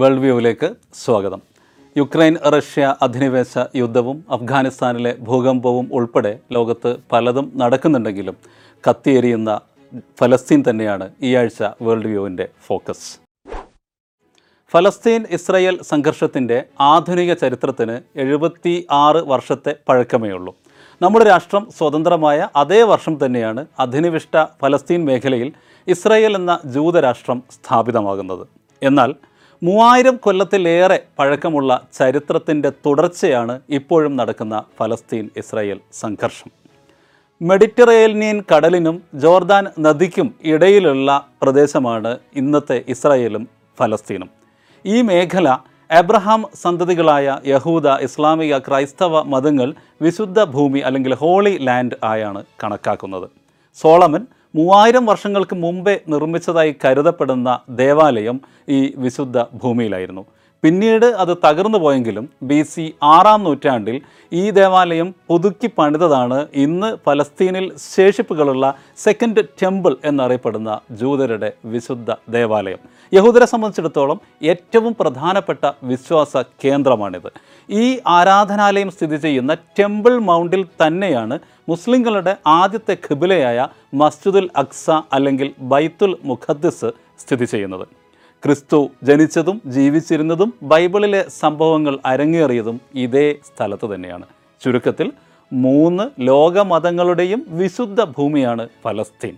World വ്യൂവിലേക്ക് സ്വാഗതം. Ukraine Russia അധിനിവേശ യുദ്ധവും അഫ്ഗാനിസ്ഥാനിലെ ഭൂകമ്പവും ഉൾപ്പെടെ ലോകത്ത് പലതും നടക്കുന്നുണ്ടെങ്കിലും കത്തിയെരിയുന്ന ഫലസ്തീൻ തന്നെയാണ് ഈ ആഴ്ച വേൾഡ് വ്യൂവിന്റെ ഫോക്കസ്. ഫലസ്തീൻ ഇസ്രയേൽ സംഘർഷത്തിന്റെ ആധുനിക ചരിത്രത്തിന് എഴുപത്തി ആറ് വർഷത്തെ പഴക്കമേ ഉള്ളൂ നമ്മുടെ രാഷ്ട്രം സ്വതന്ത്രമായ അതേ വർഷം തന്നെയാണ് അധിനിവിഷ്ട ഫലസ്തീൻ മേഖലയിൽ ഇസ്രയേൽ എന്ന ജൂതരാഷ്ട്രം സ്ഥാപിതമാകുന്നത്. എന്നാൽ മൂവായിരം കൊല്ലത്തിലേറെ പഴക്കമുള്ള ചരിത്രത്തിന്റെ തുടർച്ചയാണ് ഇപ്പോഴും നടക്കുന്ന ഫലസ്തീൻ ഇസ്രായേൽ സംഘർഷം. മെഡിറ്ററേനിയൻ കടലിനും ജോർദാൻ നദിക്കും ഇടയിലുള്ള പ്രദേശമാണ് ഇന്നത്തെ ഇസ്രായേലും ഫലസ്തീനും. ഈ മേഖല എബ്രഹാം സന്തതികളായ യഹൂദ ഇസ്ലാമിക ക്രൈസ്തവ മതങ്ങൾ വിശുദ്ധ ഭൂമി അല്ലെങ്കിൽ ഹോളി ലാൻഡ് ആയാണ് കണക്കാക്കുന്നത്. സോളമൻ മൂവായിരം വർഷങ്ങൾക്ക് മുമ്പേ നിർമ്മിച്ചതായി കരുതപ്പെടുന്ന ദേവാലയം ഈ വിശുദ്ധ ഭൂമിയിലായിരുന്നു. പിന്നീട് അത് തകർന്നു പോയെങ്കിലും ബി സി ആറാം നൂറ്റാണ്ടിൽ ഈ ദേവാലയം പുതുക്കി പണിതതാണ്. ഇന്ന് ഫലസ്തീനിൽ ശേഷിപ്പുകളുള്ള സെക്കൻഡ് ടെമ്പിൾ എന്നറിയപ്പെടുന്ന ജൂതരുടെ വിശുദ്ധ ദേവാലയം. യഹൂദരെ സംബന്ധിച്ചിടത്തോളം ഏറ്റവും പ്രധാനപ്പെട്ട വിശ്വാസ കേന്ദ്രമാണിത്. ഈ ആരാധനാലയം സ്ഥിതി ചെയ്യുന്ന ടെമ്പിൾ മൗണ്ടിൽ തന്നെയാണ് മുസ്ലിങ്ങളുടെ ആദ്യത്തെ ഖിബിലയായ മസ്ജിദുൽ അക്സ അല്ലെങ്കിൽ ബൈത്തുൽ മുഖദ്ദിസ് സ്ഥിതി ചെയ്യുന്നത്. ക്രിസ്തു ജനിച്ചതും ജീവിച്ചിരുന്നതും ബൈബിളിലെ സംഭവങ്ങൾ അരങ്ങേറിയതും ഇതേ സ്ഥലത്ത് തന്നെയാണ്. ചുരുക്കത്തിൽ മൂന്ന് ലോകമതങ്ങളുടെയും വിശുദ്ധ ഭൂമിയാണ് ഫലസ്തീൻ.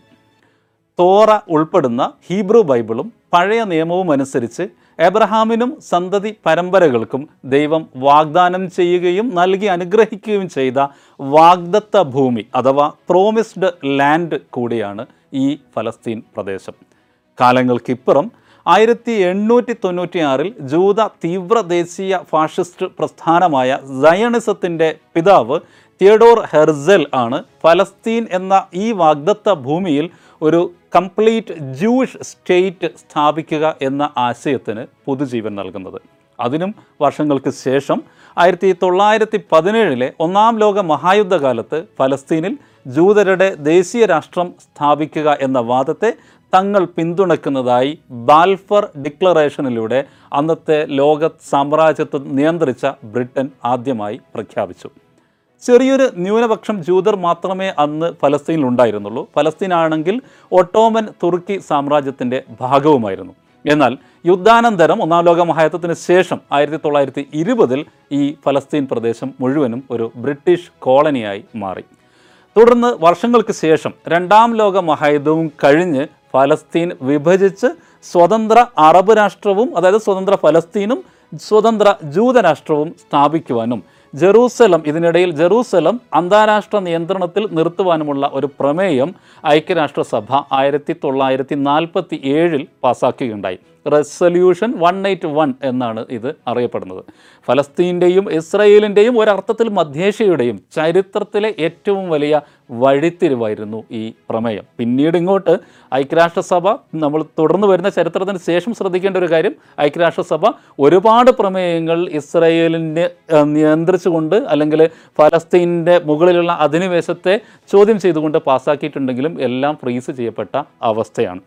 തോറ ഉൾപ്പെടുന്ന ഹീബ്രു ബൈബിളും പഴയ നിയമവും അനുസരിച്ച് എബ്രഹാമിനും സന്തതി പരമ്പരകൾക്കും ദൈവം വാഗ്ദാനം ചെയ്യുകയും നൽകി അനുഗ്രഹിക്കുകയും ചെയ്ത വാഗ്ദത്ത ഭൂമി അഥവാ പ്രോമിസ്ഡ് ലാൻഡ് കൂടിയാണ് ഈ ഫലസ്തീൻ പ്രദേശം. കാലങ്ങൾക്കിപ്പുറം ആയിരത്തി എണ്ണൂറ്റി തൊണ്ണൂറ്റി ആറിൽ ജൂത തീവ്ര ദേശീയ ഫാഷിസ്റ്റ് പ്രസ്ഥാനമായ സയണിസത്തിന്റെ പിതാവ് തിയഡോർ ഹെർസൽ ആണ് ഫലസ്തീൻ എന്ന ഈ വാഗ്ദത്ത ഭൂമിയിൽ ഒരു കംപ്ലീറ്റ് ജൂഷ് സ്റ്റേറ്റ് സ്ഥാപിക്കുക എന്ന ആശയത്തിന് പുതുജീവൻ നൽകുന്നത്. അതിനും വർഷങ്ങൾക്ക് ശേഷം ആയിരത്തി തൊള്ളായിരത്തി പതിനേഴിലെ ഒന്നാം ലോക മഹായുദ്ധകാലത്ത് ഫലസ്തീനിൽ ജൂതരുടെ ദേശീയ രാഷ്ട്രം സ്ഥാപിക്കുക എന്ന വാദത്തെ തങ്ങൾ പിന്തുണയ്ക്കുന്നതായി ബാൽഫർ ഡിക്ലറേഷനിലൂടെ അന്നത്തെ ലോക സാമ്രാജ്യത്വം നിയന്ത്രിച്ച ബ്രിട്ടൻ ആദ്യമായി പ്രഖ്യാപിച്ചു. ചെറിയൊരു ന്യൂനപക്ഷം ജൂതർ മാത്രമേ അന്ന് ഫലസ്തീനിൽ ഉണ്ടായിരുന്നുള്ളൂ. ഫലസ്തീനാണെങ്കിൽ ഒട്ടോമൻ തുർക്കി സാമ്രാജ്യത്തിന്റെ ഭാഗവുമായിരുന്നു. എന്നാൽ യുദ്ധാനന്തരം ഒന്നാം ലോക മഹായുദ്ധത്തിന് ശേഷം ആയിരത്തി തൊള്ളായിരത്തി ഇരുപതിൽ ഈ ഫലസ്തീൻ പ്രദേശം മുഴുവനും ഒരു ബ്രിട്ടീഷ് കോളനിയായി മാറി. തുടർന്ന് വർഷങ്ങൾക്ക് ശേഷം രണ്ടാം ലോക മഹായുദ്ധവും കഴിഞ്ഞ് ഫലസ്തീൻ വിഭജിച്ച് സ്വതന്ത്ര അറബ് രാഷ്ട്രവും അതായത് സ്വതന്ത്ര ഫലസ്തീനും സ്വതന്ത്ര ജൂതരാഷ്ട്രവും സ്ഥാപിക്കുവാനും ജെറൂസലം ഇതിനിടയിൽ ജെറൂസലം അന്താരാഷ്ട്ര നിയന്ത്രണത്തിൽ നിർത്തുവാനുമുള്ള ഒരു പ്രമേയം ഐക്യരാഷ്ട്രസഭ ആയിരത്തി തൊള്ളായിരത്തി നാൽപ്പത്തി ഏഴിൽ പാസ്സാക്കുകയുണ്ടായി റെസൊല്യൂഷൻ വൺ എയ്റ്റ് വൺ എന്നാണ് ഇത് അറിയപ്പെടുന്നത്. ഫലസ്തീന്റെയും ഇസ്രയേലിന്റെയും ഒരർത്ഥത്തിൽ മധ്യേഷ്യയുടെയും ചരിത്രത്തിലെ ഏറ്റവും വലിയ വഴിത്തിരിവായിരുന്നു ഈ പ്രമേയം. പിന്നീട് ഇങ്ങോട്ട് ഐക്യരാഷ്ട്രസഭ നമ്മൾ തുടർന്ന് വരുന്ന ചരിത്രത്തിന് ശേഷം ശ്രദ്ധിക്കേണ്ട ഒരു കാര്യം ഐക്യരാഷ്ട്രസഭ ഒരുപാട് പ്രമേയങ്ങൾ ഇസ്രയേലിനെ നിയന്ത്രിച്ചുകൊണ്ട് അല്ലെങ്കിൽ ഫലസ്തീന്റെ മുകളിലുള്ള അധിനിവേശത്തെ ചോദ്യം ചെയ്തുകൊണ്ട് പാസ്സാക്കിയിട്ടുണ്ടെങ്കിലും എല്ലാം ഫ്രീസ് ചെയ്യപ്പെട്ട അവസ്ഥയാണ്.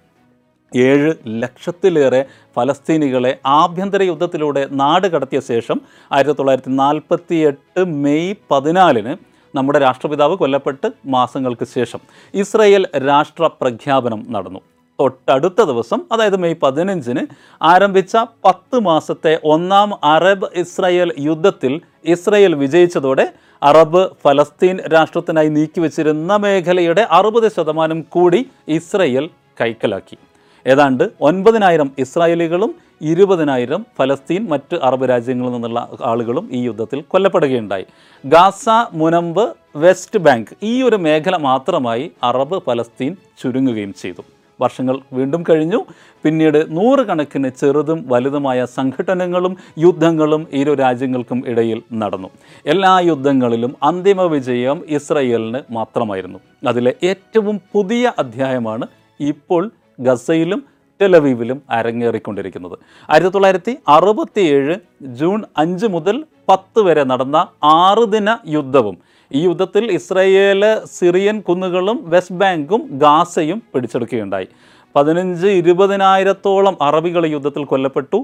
ഏഴ് ലക്ഷത്തിലേറെ ഫലസ്തീനികളെ ആഭ്യന്തര യുദ്ധത്തിലൂടെ നാട് കടത്തിയ ശേഷം ആയിരത്തി തൊള്ളായിരത്തി നാൽപ്പത്തി എട്ട് മെയ് പതിനാലിന് നമ്മുടെ രാഷ്ട്രപിതാവ് കൊല്ലപ്പെട്ട് മാസങ്ങൾക്ക് ശേഷം ഇസ്രയേൽ രാഷ്ട്ര പ്രഖ്യാപനം നടന്നു. തൊട്ടടുത്ത ദിവസം അതായത് മെയ് പതിനഞ്ചിന് ആരംഭിച്ച പത്ത് മാസത്തെ ഒന്നാം അറബ് ഇസ്രയേൽ യുദ്ധത്തിൽ ഇസ്രയേൽ വിജയിച്ചതോടെ അറബ് ഫലസ്തീൻ രാഷ്ട്രത്തിനായി നീക്കിവെച്ചിരുന്ന മേഖലയുടെ അറുപത് ശതമാനം കൂടി ഇസ്രയേൽ കൈക്കലാക്കി. ഏതാണ്ട് ഒൻപതിനായിരം ഇസ്രായേലികളും ഇരുപതിനായിരം ഫലസ്തീൻ മറ്റ് അറബ് രാജ്യങ്ങളിൽ നിന്നുള്ള ആളുകളും ഈ യുദ്ധത്തിൽ കൊല്ലപ്പെടുകയുണ്ടായി. ഗാസ മുനമ്പ് വെസ്റ്റ് ബാങ്ക് ഈ ഒരു മേഖല മാത്രമായി അറബ് ഫലസ്തീൻ ചുരുങ്ങുകയും ചെയ്തു. വർഷങ്ങൾ വീണ്ടും കഴിഞ്ഞു. പിന്നീട് നൂറുകണക്കിന് ചെറുതും വലുതുമായ സംഘടനകളും യുദ്ധങ്ങളും ഇരു രാജ്യങ്ങൾക്കും ഇടയിൽ നടന്നു. എല്ലാ യുദ്ധങ്ങളിലും അന്തിമ വിജയം ഇസ്രയേലിന് മാത്രമായിരുന്നു. അതിലെ ഏറ്റവും പുതിയ അധ്യായമാണ് ഇപ്പോൾ ഗസയിലും ടെലവീവിലും അരങ്ങേറിക്കൊണ്ടിരിക്കുന്നത്. ആയിരത്തി തൊള്ളായിരത്തി അറുപത്തിയേഴ് ജൂൺ അഞ്ച് മുതൽ പത്ത് വരെ നടന്ന ആറ് ദിന യുദ്ധവും ഈ യുദ്ധത്തിൽ ഇസ്രയേൽ സിറിയൻ കുന്നുകളും വെസ്റ്റ് ബാങ്കും ഗാസയും പിടിച്ചെടുക്കുകയുണ്ടായി. പതിനഞ്ച് ഇരുപതിനായിരത്തോളം അറബികൾ യുദ്ധത്തിൽ കൊല്ലപ്പെട്ടു.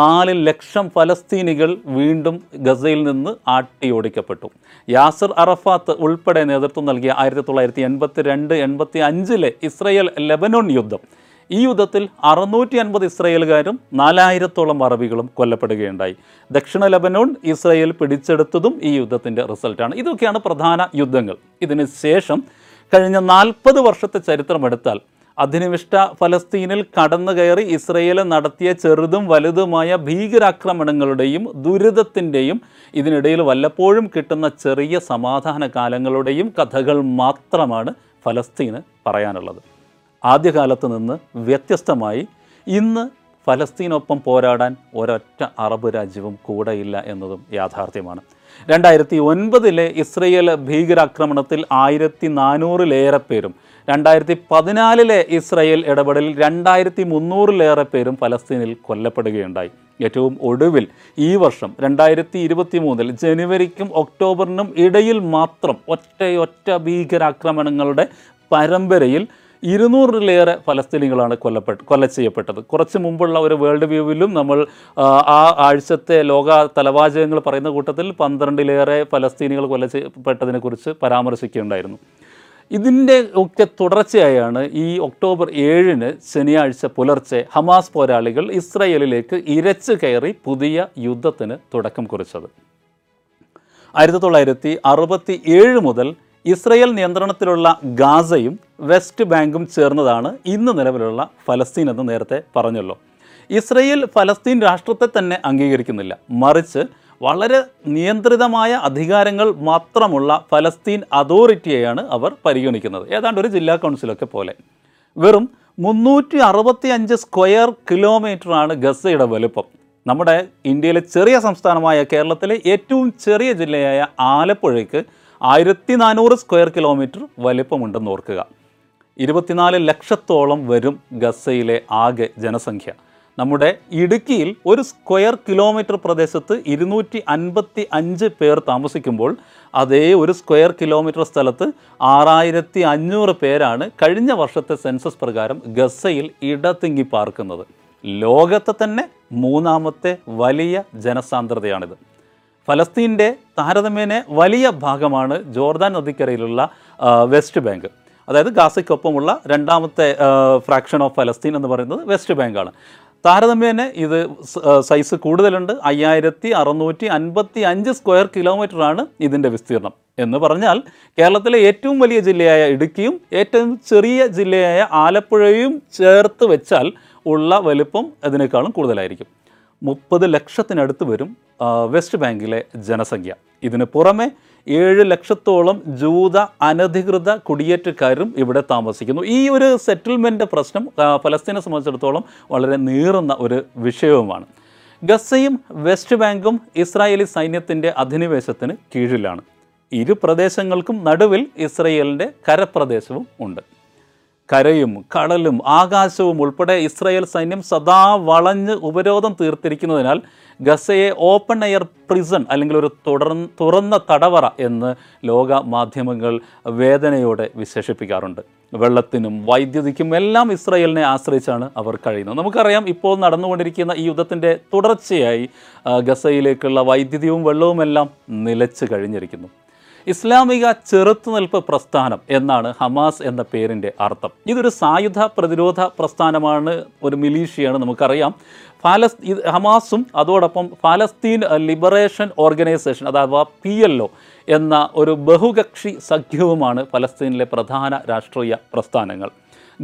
നാല് ലക്ഷം ഫലസ്തീനികൾ വീണ്ടും ഗസയിൽ നിന്ന് ആട്ടിയോടിക്കപ്പെട്ടു. യാസർ അറഫാത്ത് ഉൾപ്പെടെ നേതൃത്വം നൽകിയ ആയിരത്തി തൊള്ളായിരത്തി എൺപത്തി രണ്ട് എൺപത്തി അഞ്ചിലെ ഇസ്രയേൽ ലെബനോൺ യുദ്ധം ഈ യുദ്ധത്തിൽ അറുന്നൂറ്റി അൻപത് ഇസ്രയേലുകാരും നാലായിരത്തോളം അറബികളും കൊല്ലപ്പെടുകയുണ്ടായി. ദക്ഷിണ ലബനോൺ ഇസ്രയേൽ പിടിച്ചെടുത്തതും ഈ യുദ്ധത്തിന്റെ റിസൾട്ടാണ്. ഇതൊക്കെയാണ് പ്രധാന യുദ്ധങ്ങൾ. ഇതിന് ശേഷം കഴിഞ്ഞ നാൽപ്പത് വർഷത്തെ ചരിത്രമെടുത്താൽ അധിനിവിഷ്ട ഫലസ്തീനിൽ കടന്നു കയറി ഇസ്രയേൽ നടത്തിയ ചെറുതും വലുതുമായ ഭീകരാക്രമണങ്ങളുടെയും ദുരിതത്തിന്റെയും ഇതിനിടയിൽ വല്ലപ്പോഴും കിട്ടുന്ന ചെറിയ സമാധാന കാലങ്ങളുടെയും കഥകൾ മാത്രമാണ് ഫലസ്തീന് പറയാനുള്ളത്. ആദ്യകാലത്ത് നിന്ന് വ്യത്യസ്തമായി ഇന്ന് ഫലസ്തീനൊപ്പം പോരാടാൻ ഒരൊറ്റ അറബ് രാജ്യവും കൂടെയില്ല എന്നതും യാഥാർത്ഥ്യമാണ്. രണ്ടായിരത്തി ഒൻപതിലെ ഇസ്രയേൽ ഭീകരാക്രമണത്തിൽ ആയിരത്തി നാനൂറിലേറെ പേരും രണ്ടായിരത്തി പതിനാലിലെ ഇസ്രയേൽ ഇടപെടലിൽ രണ്ടായിരത്തി മുന്നൂറിലേറെ പേരും ഫലസ്തീനിൽ കൊല്ലപ്പെടുകയുണ്ടായി. ഏറ്റവും ഒടുവിൽ ഈ വർഷം രണ്ടായിരത്തി ഇരുപത്തി മൂന്നിൽ ജനുവരിക്കും ഒക്ടോബറിനും ഇടയിൽ മാത്രം ഒറ്റയൊറ്റ ഭീകരാക്രമണങ്ങളുടെ പരമ്പരയിൽ ഇരുന്നൂറിലേറെ ഫലസ്തീനികളാണ് കൊല്ലപ്പെട്ട് കൊല ചെയ്യപ്പെട്ടത്. കുറച്ച് മുമ്പുള്ള ഒരു വേൾഡ് വ്യൂവിലും നമ്മൾ ആ, ആഴ്ചത്തെ ലോക തലവാചകങ്ങൾ പറയുന്ന കൂട്ടത്തിൽ പന്ത്രണ്ടിലേറെ ഫലസ്തീനികൾ കൊല ചെയ്യപ്പെട്ടതിനെക്കുറിച്ച് പരാമർശിക്കുകയുണ്ടായിരുന്നു. ഇതിന്റെ ഒക്കെ തുടർച്ചയായാണ് ഈ ഒക്ടോബർ ഏഴിന് ശനിയാഴ്ച പുലർച്ചെ ഹമാസ് പോരാളികൾ ഇസ്രയേലിലേക്ക് ഇരച്ചു കയറി പുതിയ യുദ്ധത്തിന് തുടക്കം കുറിച്ചത്. ആയിരത്തി തൊള്ളായിരത്തി അറുപത്തി ഏഴ് മുതൽ ഇസ്രയേൽ നിയന്ത്രണത്തിലുള്ള ഗാസയും വെസ്റ്റ് ബാങ്കും ചേർന്നതാണ് ഇന്ന് നിലവിലുള്ള ഫലസ്തീൻ എന്ന് നേരത്തെ പറഞ്ഞല്ലോ. ഇസ്രയേൽ ഫലസ്തീൻ രാഷ്ട്രത്തെ തന്നെ അംഗീകരിക്കുന്നില്ല. മറിച്ച് വളരെ നിയന്ത്രിതമായ അധികാരങ്ങൾ മാത്രമുള്ള ഫലസ്തീൻ അതോറിറ്റിയെയാണ് അവർ പരിഗണിക്കുന്നത്. ഏതാണ്ട് ഒരു ജില്ലാ കൗൺസിലൊക്കെ പോലെ. വെറും മുന്നൂറ്റി അറുപത്തി അഞ്ച് സ്ക്വയർ കിലോമീറ്ററാണ് ഗസയുടെ വലുപ്പം. നമ്മുടെ ഇന്ത്യയിലെ ചെറിയ സംസ്ഥാനമായ കേരളത്തിലെ ഏറ്റവും ചെറിയ ജില്ലയായ ആലപ്പുഴയ്ക്ക് ആയിരത്തി നാനൂറ് സ്ക്വയർ കിലോമീറ്റർ വലിപ്പമുണ്ടെന്ന് ഓർക്കുക. ഇരുപത്തിനാല് ലക്ഷത്തോളം വരും ഗസയിലെ ആകെ ജനസംഖ്യ. നമ്മുടെ ഇടുക്കിയിൽ ഒരു സ്ക്വയർ കിലോമീറ്റർ പ്രദേശത്ത് ഇരുന്നൂറ്റി അൻപത്തി അഞ്ച് പേർ താമസിക്കുമ്പോൾ അതേ ഒരു സ്ക്വയർ കിലോമീറ്റർ സ്ഥലത്ത് ആറായിരത്തി അഞ്ഞൂറ് പേരാണ് കഴിഞ്ഞ വർഷത്തെ സെൻസസ് പ്രകാരം ഗസയിൽ ഇടതിങ്ങി പാർക്കുന്നത്. ലോകത്തെ തന്നെ മൂന്നാമത്തെ വലിയ ജനസാന്ദ്രതയാണിത്. ഫലസ്തീന്റെ താരതമ്യേന വലിയ ഭാഗമാണ് ജോർദാൻ നദിക്കരയിലുള്ള വെസ്റ്റ് ബാങ്ക്. അതായത് ഗാസയ്ക്കൊപ്പമുള്ള രണ്ടാമത്തെ ഫ്രാക്ഷൻ ഓഫ് ഫലസ്തീൻ എന്ന് പറയുന്നത് വെസ്റ്റ് ബാങ്കാണ്. താരതമ്യേന ഇത് സൈസ് കൂടുതലുണ്ട് അയ്യായിരത്തി അറുന്നൂറ്റി അൻപത്തി അഞ്ച് സ്ക്വയർ കിലോമീറ്ററാണ് ഇതിന്റെ വിസ്തീർണം. എന്ന് പറഞ്ഞാൽ കേരളത്തിലെ ഏറ്റവും വലിയ ജില്ലയായ ഇടുക്കിയും ഏറ്റവും ചെറിയ ജില്ലയായ ആലപ്പുഴയും ചേർത്ത് വെച്ചാൽ ഉള്ള വലിപ്പം അതിനേക്കാളും കൂടുതലായിരിക്കും. മുപ്പത് ലക്ഷത്തിനടുത്ത് വരും വെസ്റ്റ് ബാങ്കിലെ ജനസംഖ്യ. ഇതിന് പുറമെ ഏഴ് ലക്ഷത്തോളം ജൂത അനധികൃത കുടിയേറ്റക്കാരും ഇവിടെ താമസിക്കുന്നു. ഈ ഒരു സെറ്റിൽമെന്റ് പ്രശ്നം ഫലസ്തീനെ സംബന്ധിച്ചിടത്തോളം വളരെ നീറുന്ന ഒരു വിഷയവുമാണ്. ഗസയും വെസ്റ്റ് ബാങ്കും ഇസ്രായേലി സൈന്യത്തിന്റെ അധിനിവേശത്തിന് കീഴിലാണ്. ഇരു പ്രദേശങ്ങൾക്കും നടുവിൽ ഇസ്രയേലിന്റെ കരപ്രദേശവും ഉണ്ട്. കരയും കടലും ആകാശവും ഉൾപ്പെടെ ഇസ്രായേൽ സൈന്യം സദാ വളഞ്ഞ് ഉപരോധം തീർത്തിരിക്കുന്നതിനാൽ ഗസയെ ഓപ്പൺ എയർ പ്രിസൺ അല്ലെങ്കിൽ ഒരു തുടർ തുറന്ന തടവറ എന്ന് ലോക മാധ്യമങ്ങൾ വേദനയോടെ വിശേഷിപ്പിക്കാറുണ്ട്. വെള്ളത്തിനും വൈദ്യുതിക്കും എല്ലാം ഇസ്രയേലിനെ ആശ്രയിച്ചാണ് അവർ കഴിയുന്നത്. നമുക്കറിയാം ഇപ്പോൾ നടന്നുകൊണ്ടിരിക്കുന്ന ഈ യുദ്ധത്തിന്റെ തുടർച്ചയായി ഗസയിലേക്കുള്ള വൈദ്യുതിയും വെള്ളവുമെല്ലാം നിലച്ച് കഴിഞ്ഞിരിക്കുന്നു. ഇസ്ലാമിക ചെറുത്തുനിൽപ്പ് പ്രസ്ഥാനം എന്നാണ് ഹമാസ് എന്ന പേരിന്റെ അർത്ഥം. ഇതൊരു സായുധ പ്രതിരോധ പ്രസ്ഥാനമാണ് ഒരു മിലീഷ്യയാണ് നമുക്കറിയാം. ഫാലസ് ഹമാസും അതോടൊപ്പം ഫലസ്തീൻ ലിബറേഷൻ ഓർഗനൈസേഷൻ അഥവാ പി എൽ ഒ എന്ന ഒരു ബഹുകക്ഷി സഖ്യവുമാണ് ഫലസ്തീനിലെ പ്രധാന രാഷ്ട്രീയ പ്രസ്ഥാനങ്ങൾ.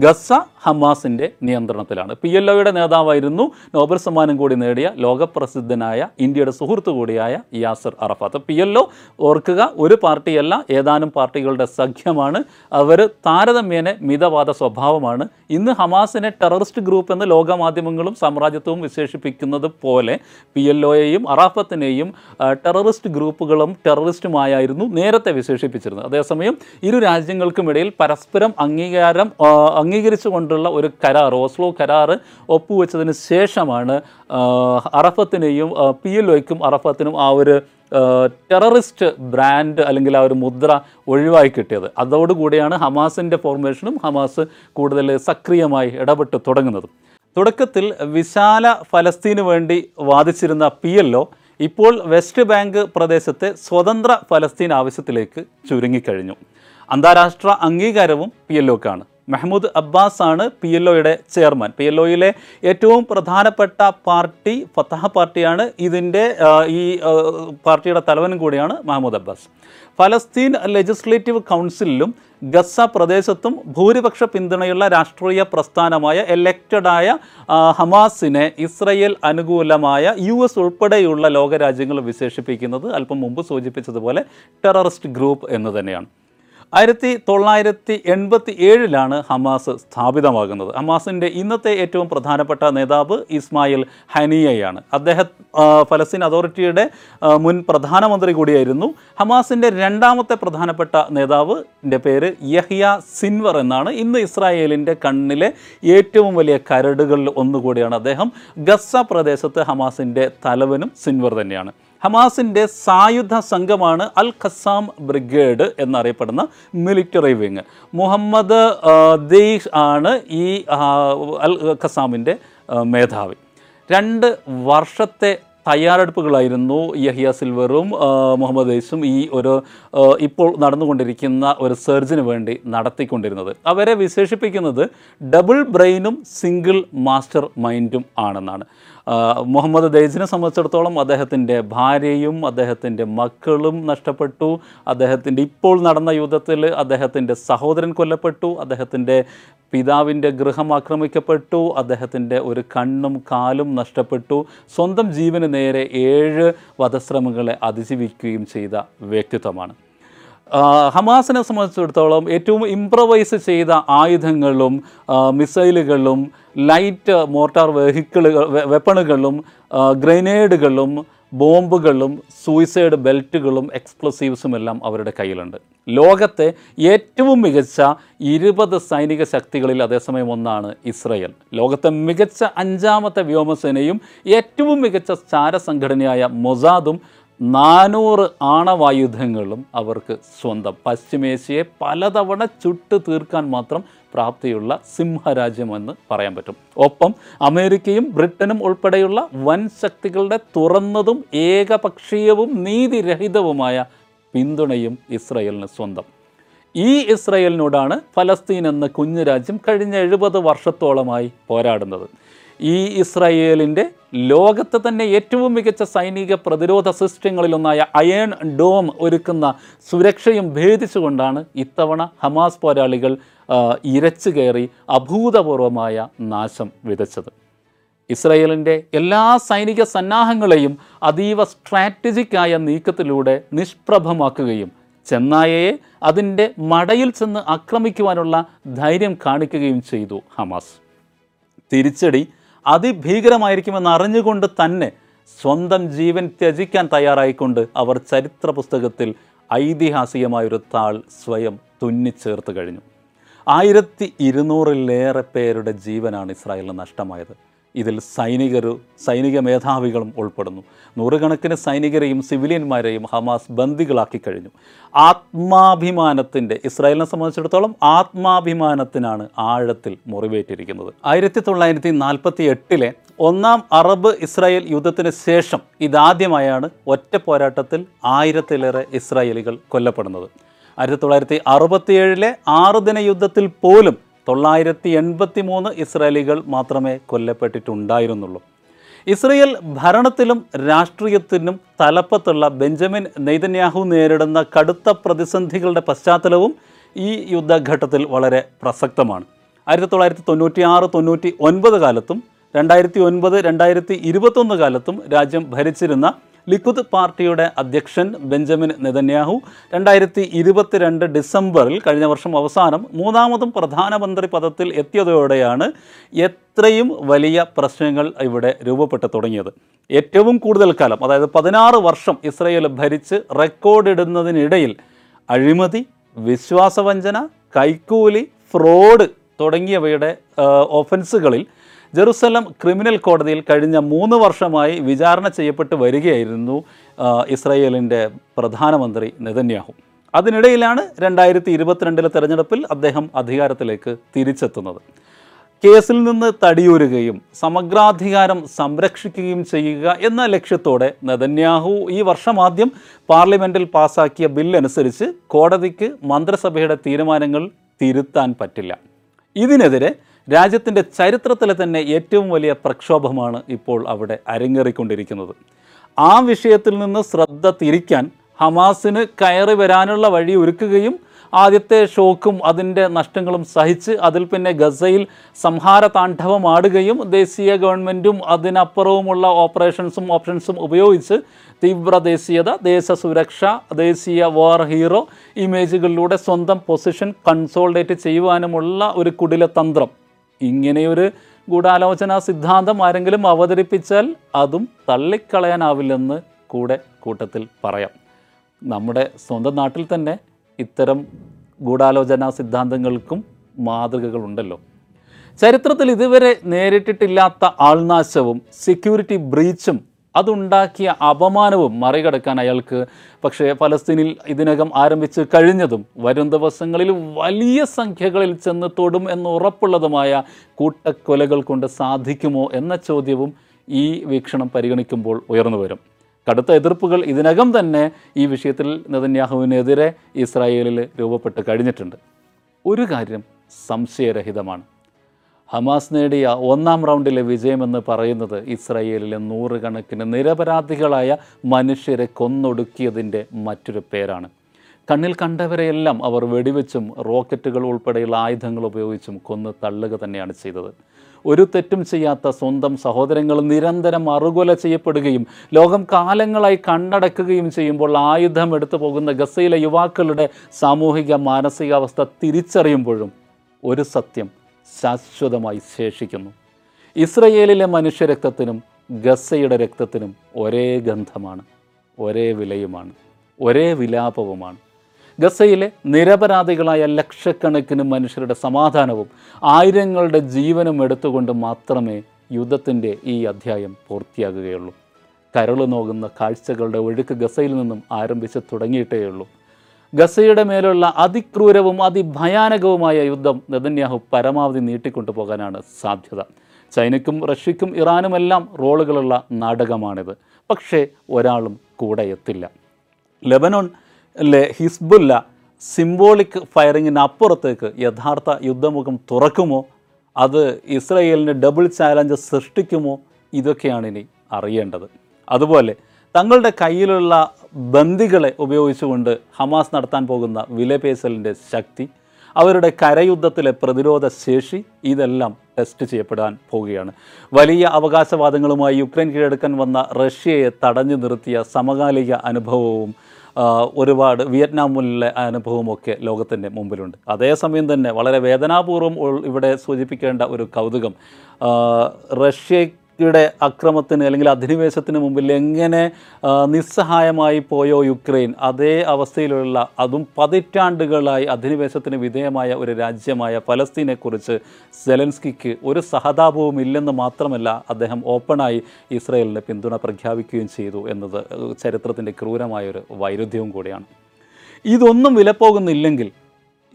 ഗസ ഹമാസിന്റെ നിയന്ത്രണത്തിലാണ്. പി എൽ ഒയുടെ നേതാവായിരുന്നു നോബൽ സമ്മാനം കൂടി നേടിയ ലോകപ്രസിദ്ധനായ ഇന്ത്യയുടെ സുഹൃത്തു കൂടിയായ Yasser Arafat. P L O ഓർക്കുക ഒരു പാർട്ടിയല്ല ഏതാനും പാർട്ടികളുടെ സഖ്യമാണ്. അവർ താരതമ്യേന മിതവാദ സ്വഭാവമാണ്. ഇന്ന് ഹമാസിനെ ടെററിസ്റ്റ് ഗ്രൂപ്പ് എന്ന് ലോകമാധ്യമങ്ങളും സാമ്രാജ്യത്വവും വിശേഷിപ്പിക്കുന്നത് പോലെ പി എൽ ഒയെയും അറാഫത്തിനെയും ടെററിസ്റ്റ് ഗ്രൂപ്പുകളും ടെററിസ്റ്റുമായായിരുന്നു നേരത്തെ വിശേഷിപ്പിച്ചിരുന്നത്. അതേസമയം ഇരു രാജ്യങ്ങൾക്കുമിടയിൽ പരസ്പരം അംഗീകാരം അംഗീകരിച്ചുകൊണ്ടുള്ള ഒരു കരാർ ഓസ്ലോ കരാർ ഒപ്പുവെച്ചതിന് ശേഷമാണ് അറഫത്തിനെയും പി എൽ ഒയ്ക്കും അറഫത്തിനും ആ ഒരു ടെററിസ്റ്റ് ബ്രാൻഡ് അല്ലെങ്കിൽ ആ ഒരു മുദ്ര ഒഴിവായി കിട്ടിയത്. അതോടുകൂടിയാണ് ഹമാസിന്റെ ഫോർമേഷനും ഹമാസ് കൂടുതൽ സക്രിയമായി ഇടപെട്ട് തുടങ്ങുന്നത്. തുടക്കത്തിൽ വിശാല ഫലസ്തീന് വേണ്ടി വാദിച്ചിരുന്ന പി ഇപ്പോൾ വെസ്റ്റ് ബാങ്ക് പ്രദേശത്തെ സ്വതന്ത്ര ഫലസ്തീൻ ആവശ്യത്തിലേക്ക് ചുരുങ്ങിക്കഴിഞ്ഞു. അന്താരാഷ്ട്ര അംഗീകാരവും പി എൽ മെഹമ്മൂദ് അബ്ബാസ് ആണ് പി എൽ ഒയുടെ ചെയർമാൻ. പി എൽ ഒയിലെ ഏറ്റവും പ്രധാനപ്പെട്ട പാർട്ടി ഫത്താഹ പാർട്ടിയാണ് ഇതിന്റെ ഈ പാർട്ടിയുടെ തലവനും കൂടിയാണ് മെഹ്മൂദ് അബ്ബാസ്. ഫലസ്തീൻ ലെജിസ്ലേറ്റീവ് കൗൺസിലിലും ഗസ പ്രദേശത്തും ഭൂരിപക്ഷ പിന്തുണയുള്ള രാഷ്ട്രീയ പ്രസ്ഥാനമായ എലക്റ്റഡായ ഹമാസിനെ ഇസ്രയേൽ അനുകൂലമായ യു എസ് ഉൾപ്പെടെയുള്ള ലോകരാജ്യങ്ങൾ വിശേഷിപ്പിക്കുന്നത് അല്പം മുമ്പ് സൂചിപ്പിച്ചതുപോലെ ടെററിസ്റ്റ് ഗ്രൂപ്പ് എന്ന് തന്നെയാണ്. ആയിരത്തി തൊള്ളായിരത്തി എൺപത്തി ഏഴിലാണ് ഹമാസ് സ്ഥാപിതമാകുന്നത്. ഹമാസിന്റെ ഇന്നത്തെ ഏറ്റവും പ്രധാനപ്പെട്ട നേതാവ് ഇസ്മായിൽ ഹനിയയാണ്. അദ്ദേഹം ഫലസ്തീൻ അതോറിറ്റിയുടെ മുൻ പ്രധാനമന്ത്രി കൂടിയായിരുന്നു. ഹമാസിന്റെ രണ്ടാമത്തെ പ്രധാനപ്പെട്ട നേതാവിന്റെ പേര് യഹ്യ സിൻവർ എന്നാണ്. ഇന്ന് ഇസ്രായേലിന്റെ കണ്ണിലെ ഏറ്റവും വലിയ കരടുകളിൽ ഒന്നുകൂടിയാണ് അദ്ദേഹം. ഗസ പ്രദേശത്ത് ഹമാസിന്റെ തലവനും സിൻവർ തന്നെയാണ്. ഹമാസിന്റെ സായുധ സംഘമാണ് അൽ ഖസാം ബ്രിഗേഡ് എന്നറിയപ്പെടുന്ന മിലിറ്ററി വിങ്. മുഹമ്മദ് ദീഷ് ആണ് ഈ അൽ ഖസാമിന്റെ മേധാവി. രണ്ട് വർഷത്തെ തയ്യാറെടുപ്പുകളായിരുന്നു യഹിയ സിൽവറും മുഹമ്മദ് ദൈസും ഈ ഒരു ഇപ്പോൾ നടന്നുകൊണ്ടിരിക്കുന്ന ഒരു സെർജിന് വേണ്ടി നടത്തിക്കൊണ്ടിരുന്നത്. അവരെ വിശേഷിപ്പിക്കുന്നത് ഡബിൾ ബ്രെയിനും സിംഗിൾ മാസ്റ്റർ മൈൻഡും ആണെന്നാണ്. മുഹമ്മദ് ദൈസിനെ സംബന്ധിച്ചിടത്തോളം അദ്ദേഹത്തിന്റെ ഭാര്യയും അദ്ദേഹത്തിന്റെ മക്കളും നഷ്ടപ്പെട്ടു. അദ്ദേഹത്തിന്റെ ഇപ്പോൾ നടന്ന യുദ്ധത്തിൽ അദ്ദേഹത്തിന്റെ സഹോദരൻ കൊല്ലപ്പെട്ടു. അദ്ദേഹത്തിന്റെ പിതാവിന്റെ ഗൃഹം ആക്രമിക്കപ്പെട്ടു. അദ്ദേഹത്തിന്റെ ഒരു കണ്ണും കാലും നഷ്ടപ്പെട്ടു. സ്വന്തം ജീവന് നേരെ ഏഴ് വധശ്രമങ്ങളെ അതിജീവിക്കുകയും ചെയ്ത വ്യക്തിത്വമാണ്. ഹമാസിനെ സംബന്ധിച്ചിടത്തോളം ഏറ്റവും ഇംപ്രവൈസ് ചെയ്ത ആയുധങ്ങളും മിസൈലുകളും ലൈറ്റ് മോർട്ടാർ വെഹിക്കിളുകൾ വെപ്പണുകളും ഗ്രനേഡുകളും ബോംബുകളും സൂയിസൈഡ് ബെൽറ്റുകളും എക്സ്പ്ലോസീവ്സും എല്ലാം അവരുടെ കയ്യിലുണ്ട്. ലോകത്തെ ഏറ്റവും മികച്ച ഇരുപത് സൈനിക ശക്തികളിൽ അതേസമയം ഒന്നാണ് ഇസ്രയേൽ. ലോകത്തെ മികച്ച അഞ്ചാമത്തെ വ്യോമസേനയും ഏറ്റവും മികച്ച ചാരസംഘടനയായ മൊസാദും നാനൂറ് ആണവായുധങ്ങളും അവർക്ക് സ്വന്തം. പശ്ചിമേഷ്യയെ പലതവണ ചുട്ട് തീർക്കാൻ മാത്രം പ്രാപ്തിയുള്ള സിംഹരാജ്യമെന്ന് പറയാൻ പറ്റും. ഒപ്പം അമേരിക്കയും ബ്രിട്ടനും ഉൾപ്പെടെയുള്ള വൻ ശക്തികളുടെ തുറന്നതും ഏകപക്ഷീയവും നീതിരഹിതവുമായ പിന്തുണയും ഇസ്രയേലിന് സ്വന്തം. ഈ ഇസ്രയേലിനോടാണ് ഫലസ്തീൻ എന്ന കുഞ്ഞു രാജ്യം കഴിഞ്ഞ എഴുപത് വർഷത്തോളമായി പോരാടുന്നത്. ഈ ഇസ്രായേലിന്റെ ലോകത്തെ തന്നെ ഏറ്റവും മികച്ച സൈനിക പ്രതിരോധ സിസ്റ്റങ്ങളിലൊന്നായ അയേൺ ഡോം ഒരുക്കുന്ന സുരക്ഷയും ഭേദിച്ചുകൊണ്ടാണ് ഇത്തവണ ഹമാസ് പോരാളികൾ ഇരച്ചു കയറി അഭൂതപൂർവമായ നാശം വിതച്ചത്. ഇസ്രയേലിന്റെ എല്ലാ സൈനിക സന്നാഹങ്ങളെയും അതീവ സ്ട്രാറ്റജിക്കായ നീക്കത്തിലൂടെ നിഷ്പ്രഭമാക്കുകയും ചെന്നായയെ അതിന്റെ മടയിൽ ചെന്ന് ആക്രമിക്കുവാനുള്ള ധൈര്യം കാണിക്കുകയും ചെയ്തു ഹമാസ്. തിരിച്ചടി അതിഭീകരമായിരിക്കുമെന്ന് അറിഞ്ഞുകൊണ്ട് തന്നെ സ്വന്തം ജീവൻ ത്യജിക്കാൻ തയ്യാറായിക്കൊണ്ട് അവർ ചരിത്ര പുസ്തകത്തിൽ ഐതിഹാസികമായൊരു താൾ സ്വയം തുന്നിച്ചേർത്ത് കഴിഞ്ഞു. ആയിരത്തി ഇരുന്നൂറിലേറെ പേരുടെ ജീവനാണ് ഇസ്രായേലിന് നഷ്ടമായത്. ഇതിൽ സൈനികർ സൈനിക മേധാവികളും ഉൾപ്പെടുന്നു. നൂറുകണക്കിന് സൈനികരെയും സിവിലിയന്മാരെയും ഹമാസ് ബന്ദികളാക്കി കഴിഞ്ഞു. ആത്മാഭിമാനത്തിന്റെ ഇസ്രായേലിനെ സംബന്ധിച്ചിടത്തോളം ആത്മാഭിമാനത്തിനാണ് ആഴത്തിൽ മുറിവേറ്റിരിക്കുന്നത്. ആയിരത്തി തൊള്ളായിരത്തി നാൽപ്പത്തി എട്ടിലെ ഒന്നാം അറബ് ഇസ്രായേൽ യുദ്ധത്തിന് ശേഷം ഇതാദ്യമായാണ് ഒറ്റ പോരാട്ടത്തിൽ ആയിരത്തിലേറെ ഇസ്രായേലികൾ കൊല്ലപ്പെടുന്നത്. ആയിരത്തി തൊള്ളായിരത്തി അറുപത്തിയേഴിലെ ആറ് ദിന യുദ്ധത്തിൽ പോലും തൊള്ളായിരത്തി എൺപത്തി മൂന്ന് ഇസ്രായേലികൾ മാത്രമേ കൊല്ലപ്പെട്ടിട്ടുണ്ടായിരുന്നുള്ളൂ. ഇസ്രയേൽ ഭരണത്തിലും രാഷ്ട്രീയത്തിനും തലപ്പത്തുള്ള ബെഞ്ചമിൻ നെയ്തന്യാഹു നേരിടുന്ന കടുത്ത പ്രതിസന്ധികളുടെ പശ്ചാത്തലവും ഈ യുദ്ധഘട്ടത്തിൽ വളരെ പ്രസക്തമാണ്. ആയിരത്തി തൊള്ളായിരത്തി തൊണ്ണൂറ്റി ആറ് തൊണ്ണൂറ്റി ഒൻപത് കാലത്തും രണ്ടായിരത്തി ഒൻപത് രണ്ടായിരത്തി ഇരുപത്തൊന്ന് കാലത്തും രാജ്യം ഭരിച്ചിരുന്ന ലിക്കുദ് പാർട്ടിയുടെ അധ്യക്ഷൻ ബെഞ്ചമിൻ നെതന്യാഹു രണ്ടായിരത്തി ഇരുപത്തിരണ്ട് ഡിസംബറിൽ കഴിഞ്ഞ വർഷം അവസാനം മൂന്നാമതും പ്രധാനമന്ത്രി പദത്തിൽ എത്തിയതോടെയാണ് എത്രയും വലിയ പ്രശ്നങ്ങൾ ഇവിടെ രൂപപ്പെട്ടു തുടങ്ങിയത്. ഏറ്റവും കൂടുതൽ കാലം അതായത് പതിനാറ് വർഷം ഇസ്രയേൽ ഭരിച്ച് റെക്കോർഡിടുന്നതിനിടയിൽ അഴിമതി വിശ്വാസവഞ്ചന കൈക്കൂലി ഫ്രോഡ് തുടങ്ങിയവയുടെ ഒഫൻസുകളിൽ ജെറുസലം ക്രിമിനൽ കോടതിയിൽ കഴിഞ്ഞ മൂന്ന് വർഷമായി വിചാരണ ചെയ്യപ്പെട്ട് വരികയായിരുന്നു ഇസ്രായേലിന്റെ പ്രധാനമന്ത്രി നെതന്യാഹു. അതിനിടയിലാണ് രണ്ടായിരത്തി ഇരുപത്തിരണ്ടിലെ തെരഞ്ഞെടുപ്പിൽ അദ്ദേഹം അധികാരത്തിലേക്ക് തിരിച്ചെത്തുന്നത്. കേസിൽ നിന്ന് തടിയൂരുകയും സമഗ്രാധികാരം സംരക്ഷിക്കുകയും ചെയ്യുക എന്ന ലക്ഷ്യത്തോടെ നെതന്യാഹു ഈ വർഷം ആദ്യം പാർലമെന്റിൽ പാസാക്കിയ ബില്ലനുസരിച്ച് കോടതിക്ക് മന്ത്രിസഭയുടെ തീരുമാനങ്ങൾ തിരുത്താൻ പറ്റില്ല. ഇതിനെതിരെ രാജ്യത്തിന്റെ ചരിത്രത്തിലെ തന്നെ ഏറ്റവും വലിയ പ്രക്ഷോഭമാണ് ഇപ്പോൾ അവിടെ അരങ്ങേറിക്കൊണ്ടിരിക്കുന്നത്. ആ വിഷയത്തിൽ നിന്ന് ശ്രദ്ധ തിരിക്കാൻ ഹമാസിന് കയറി വരാനുള്ള വഴി ഒരുക്കുകയും ആദ്യത്തെ ഷോക്കും അതിന്റെ നഷ്ടങ്ങളും സഹിച്ച് അതിൽ പിന്നെ ഗസയിൽ സംഹാര താണ്ഡവമാടുകയും ദേശീയ ഗവൺമെന്റും അതിനപ്പുറവുമുള്ള ഓപ്പറേഷൻസും ഓപ്ഷൻസും ഉപയോഗിച്ച് തീവ്ര ദേശീയത ദേശ സുരക്ഷ ദേശീയ വാർ ഹീറോ ഇമേജുകളിലൂടെ സ്വന്തം പൊസിഷൻ കൺസോൾഡേറ്റ് ചെയ്യുവാനുമുള്ള ഒരു കുടിലതന്ത്രം ഇങ്ങനെയൊരു ഗൂഢാലോചന സിദ്ധാന്തം ആരെങ്കിലും അവതരിപ്പിച്ചാൽ അതും തള്ളിക്കളയാനാവില്ലെന്ന് കൂടെ കൂട്ടത്തിൽ പറയാം. നമ്മുടെ സ്വന്തം നാട്ടിൽ തന്നെ ഇത്തരം ഗൂഢാലോചന സിദ്ധാന്തങ്ങൾക്കും മാതൃകകളുണ്ടല്ലോ. ചരിത്രത്തിൽ ഇതുവരെ നേരിട്ടിട്ടില്ലാത്ത ആൾനാശവും സെക്യൂരിറ്റി ബ്രീച്ചും അതുണ്ടാക്കിയ അപമാനവും മറികടക്കാൻ അയാൾക്ക് പക്ഷേ ഫലസ്തീനിൽ ഇതിനകം ആരംഭിച്ച് കഴിഞ്ഞതും വരും ദിവസങ്ങളിൽ വലിയ സംഖ്യകളിൽ ചെന്ന് തൊടും എന്ന് ഉറപ്പുള്ളതുമായ കൂട്ടക്കൊലകൾ കൊണ്ട് സാധിക്കുമോ എന്ന ചോദ്യവും ഈ വീക്ഷണം പരിഗണിക്കുമ്പോൾ ഉയർന്നു വരും. കടുത്ത എതിർപ്പുകൾ ഇതിനകം തന്നെ ഈ വിഷയത്തിൽ നെതന്യാഹുവിനെതിരെ ഇസ്രായേലിൽ രൂപപ്പെട്ട് കഴിഞ്ഞിട്ടുണ്ട്. ഒരു കാര്യം സംശയരഹിതമാണ്. ഹമാസ് നേടിയ ഒന്നാം റൗണ്ടിലെ വിജയമെന്ന് പറയുന്നത് ഇസ്രായേലിലെ നൂറുകണക്കിന് നിരപരാധികളായ മനുഷ്യരെ കൊന്നൊടുക്കിയതിന്റെ മറ്റൊരു പേരാണ്. കണ്ണിൽ കണ്ടവരെയെല്ലാം അവർ വെടിവെച്ചും റോക്കറ്റുകൾ ഉൾപ്പെടെയുള്ള ആയുധങ്ങൾ ഉപയോഗിച്ചും കൊന്ന് തള്ളുക തന്നെയാണ് ചെയ്തത്. ഒരു തെറ്റും ചെയ്യാത്ത സ്വന്തം സഹോദരങ്ങൾ നിരന്തരം അറുകൊല ചെയ്യപ്പെടുകയും ലോകം കാലങ്ങളായി കണ്ടടക്കുകയും ചെയ്യുമ്പോൾ ആയുധം എടുത്തു പോകുന്ന ഗസയിലെ യുവാക്കളുടെ സാമൂഹിക മാനസികാവസ്ഥ തിരിച്ചറിയുമ്പോഴും ഒരു സത്യം ശാശ്വതമായി ശേഷിക്കുന്നു. ഇസ്രയേലിലെ മനുഷ്യരക്തത്തിനും ഗസയുടെ രക്തത്തിനും ഒരേ ഗന്ധമാണ് ഒരേ വിലയുമാണ് ഒരേ വിലാപവുമാണ്. ഗസയിലെ നിരപരാധികളായ ലക്ഷക്കണക്കിന് മനുഷ്യരുടെ സമാധാനവും ആയിരങ്ങളുടെ ജീവനും എടുത്തുകൊണ്ട് മാത്രമേ യുദ്ധത്തിന്റെ ഈ അധ്യായം പൂർത്തിയാകുകയുള്ളൂ. കരളു നോകുന്ന കാഴ്ചകളുടെ ഒഴുക്ക് ഗസയിൽ നിന്നും ആരംഭിച്ച് തുടങ്ങിയിട്ടേയുള്ളൂ. ഗസയുടെ മേലുള്ള അതിക്രൂരവും അതിഭയാനകവുമായ യുദ്ധം നെതന്യാഹു പരമാവധി നീട്ടിക്കൊണ്ടുപോകാനാണ് സാധ്യത. ചൈനയ്ക്കും റഷ്യയ്ക്കും ഇറാനുമെല്ലാം റോളുകളുള്ള നാടകമാണിത്. പക്ഷേ ഒരാളും കൂടെ എത്തില്ല. ലെബനോൺ ലെ ഹിസ്ബുല്ല സിംബോളിക് ഫയറിങ്ങിന് അപ്പുറത്തേക്ക് യഥാർത്ഥ യുദ്ധമുഖം തുറക്കുമോ? അത് ഇസ്രയേലിന് ഡബിൾ ചാലഞ്ച് സൃഷ്ടിക്കുമോ? ഇതൊക്കെയാണ് ഇനി അറിയേണ്ടത്. അതുപോലെ തങ്ങളുടെ കയ്യിലുള്ള ബന്ദികളെ ഉപയോഗിച്ചുകൊണ്ട് ഹമാസ് നടത്താൻ പോകുന്ന വിലപേസലിന്റെ ശക്തി അവരുടെ കരയുദ്ധത്തിലെ പ്രതിരോധ ശേഷി ഇതെല്ലാം ടെസ്റ്റ് ചെയ്യപ്പെടാൻ പോവുകയാണ്. വലിയ അവകാശവാദങ്ങളുമായി യുക്രൈൻ കീഴടക്കാൻ വന്ന റഷ്യയെ തടഞ്ഞു നിർത്തിയ സമകാലിക അനുഭവവും ഒരുപാട് ഒരുപാട് വിയറ്റ്നാമിലെ അനുഭവമൊക്കെ ലോകത്തിന്റെ മുമ്പിലുണ്ട്. അതേസമയം തന്നെ വളരെ വേദനാപൂർവം ഇവിടെ സൂചിപ്പിക്കേണ്ട ഒരു കൗതുകം ആ, റഷ്യയുടെ അക്രമത്തിന് അല്ലെങ്കിൽ അധിനിവേശത്തിന് മുമ്പിൽ എങ്ങനെ നിസ്സഹായമായി പോയോ യുക്രൈൻ അതേ അവസ്ഥയിലുള്ള അതും പതിറ്റാണ്ടുകളായി അധിനിവേശത്തിന് വിധേയമായ ഒരു രാജ്യമായ ഫലസ്തീനെക്കുറിച്ച് സെലൻസ്കിക്ക് ഒരു സഹതാപവും ഇല്ലെന്ന് മാത്രമല്ല അദ്ദേഹം ഓപ്പണായി ഇസ്രയേലിന് പിന്തുണ പ്രഖ്യാപിക്കുകയും ചെയ്തു എന്നത് ചരിത്രത്തിന്റെ ക്രൂരമായൊരു വൈരുദ്ധ്യവും കൂടിയാണ്. ഇതൊന്നും വിലപ്പോകുന്നില്ലെങ്കിൽ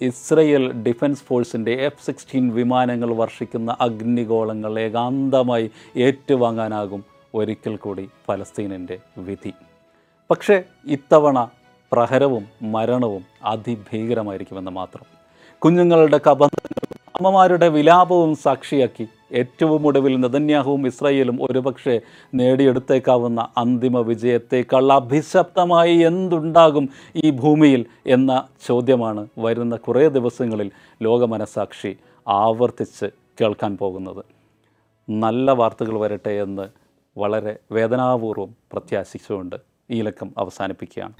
ഇസ്രയേൽ ഡിഫൻസ് ഫോഴ്സിന്റെ എഫ് സിക്സ്റ്റീൻ വിമാനങ്ങൾ വർഷിക്കുന്ന അഗ്നിഗോളങ്ങൾ ഏകാന്തമായി ഏറ്റുവാങ്ങാനാകും ഒരിക്കൽ കൂടി ഫലസ്തീനിന്റെ വിധി. പക്ഷേ ഇത്തവണ പ്രഹരവും മരണവും അതിഭീകരമായിരിക്കുമെന്ന് മാത്രം. കുഞ്ഞുങ്ങളുടെ കബന്ധങ്ങളും അമ്മമാരുടെ വിലാപവും സാക്ഷിയാക്കി ഏറ്റവും ഒടുവിൽ നെതന്യാഹുവും ഇസ്രയേലും ഒരുപക്ഷെ നേടിയെടുത്തേക്കാവുന്ന അന്തിമ വിജയത്തേക്കാൾ അഭിശപ്തമായി എന്തുണ്ടാകും ഈ ഭൂമിയിൽ എന്ന ചോദ്യമാണ് വരുന്ന കുറേ ദിവസങ്ങളിൽ ലോകമനസാക്ഷി ആവർത്തിച്ച് കേൾക്കാൻ പോകുന്നത്. നല്ല വാർത്തകൾ വരട്ടെ എന്ന് വളരെ വേദനാപൂർവം പ്രത്യാശിച്ചുകൊണ്ട് ഈ ലക്കം അവസാനിപ്പിക്കുകയാണ്.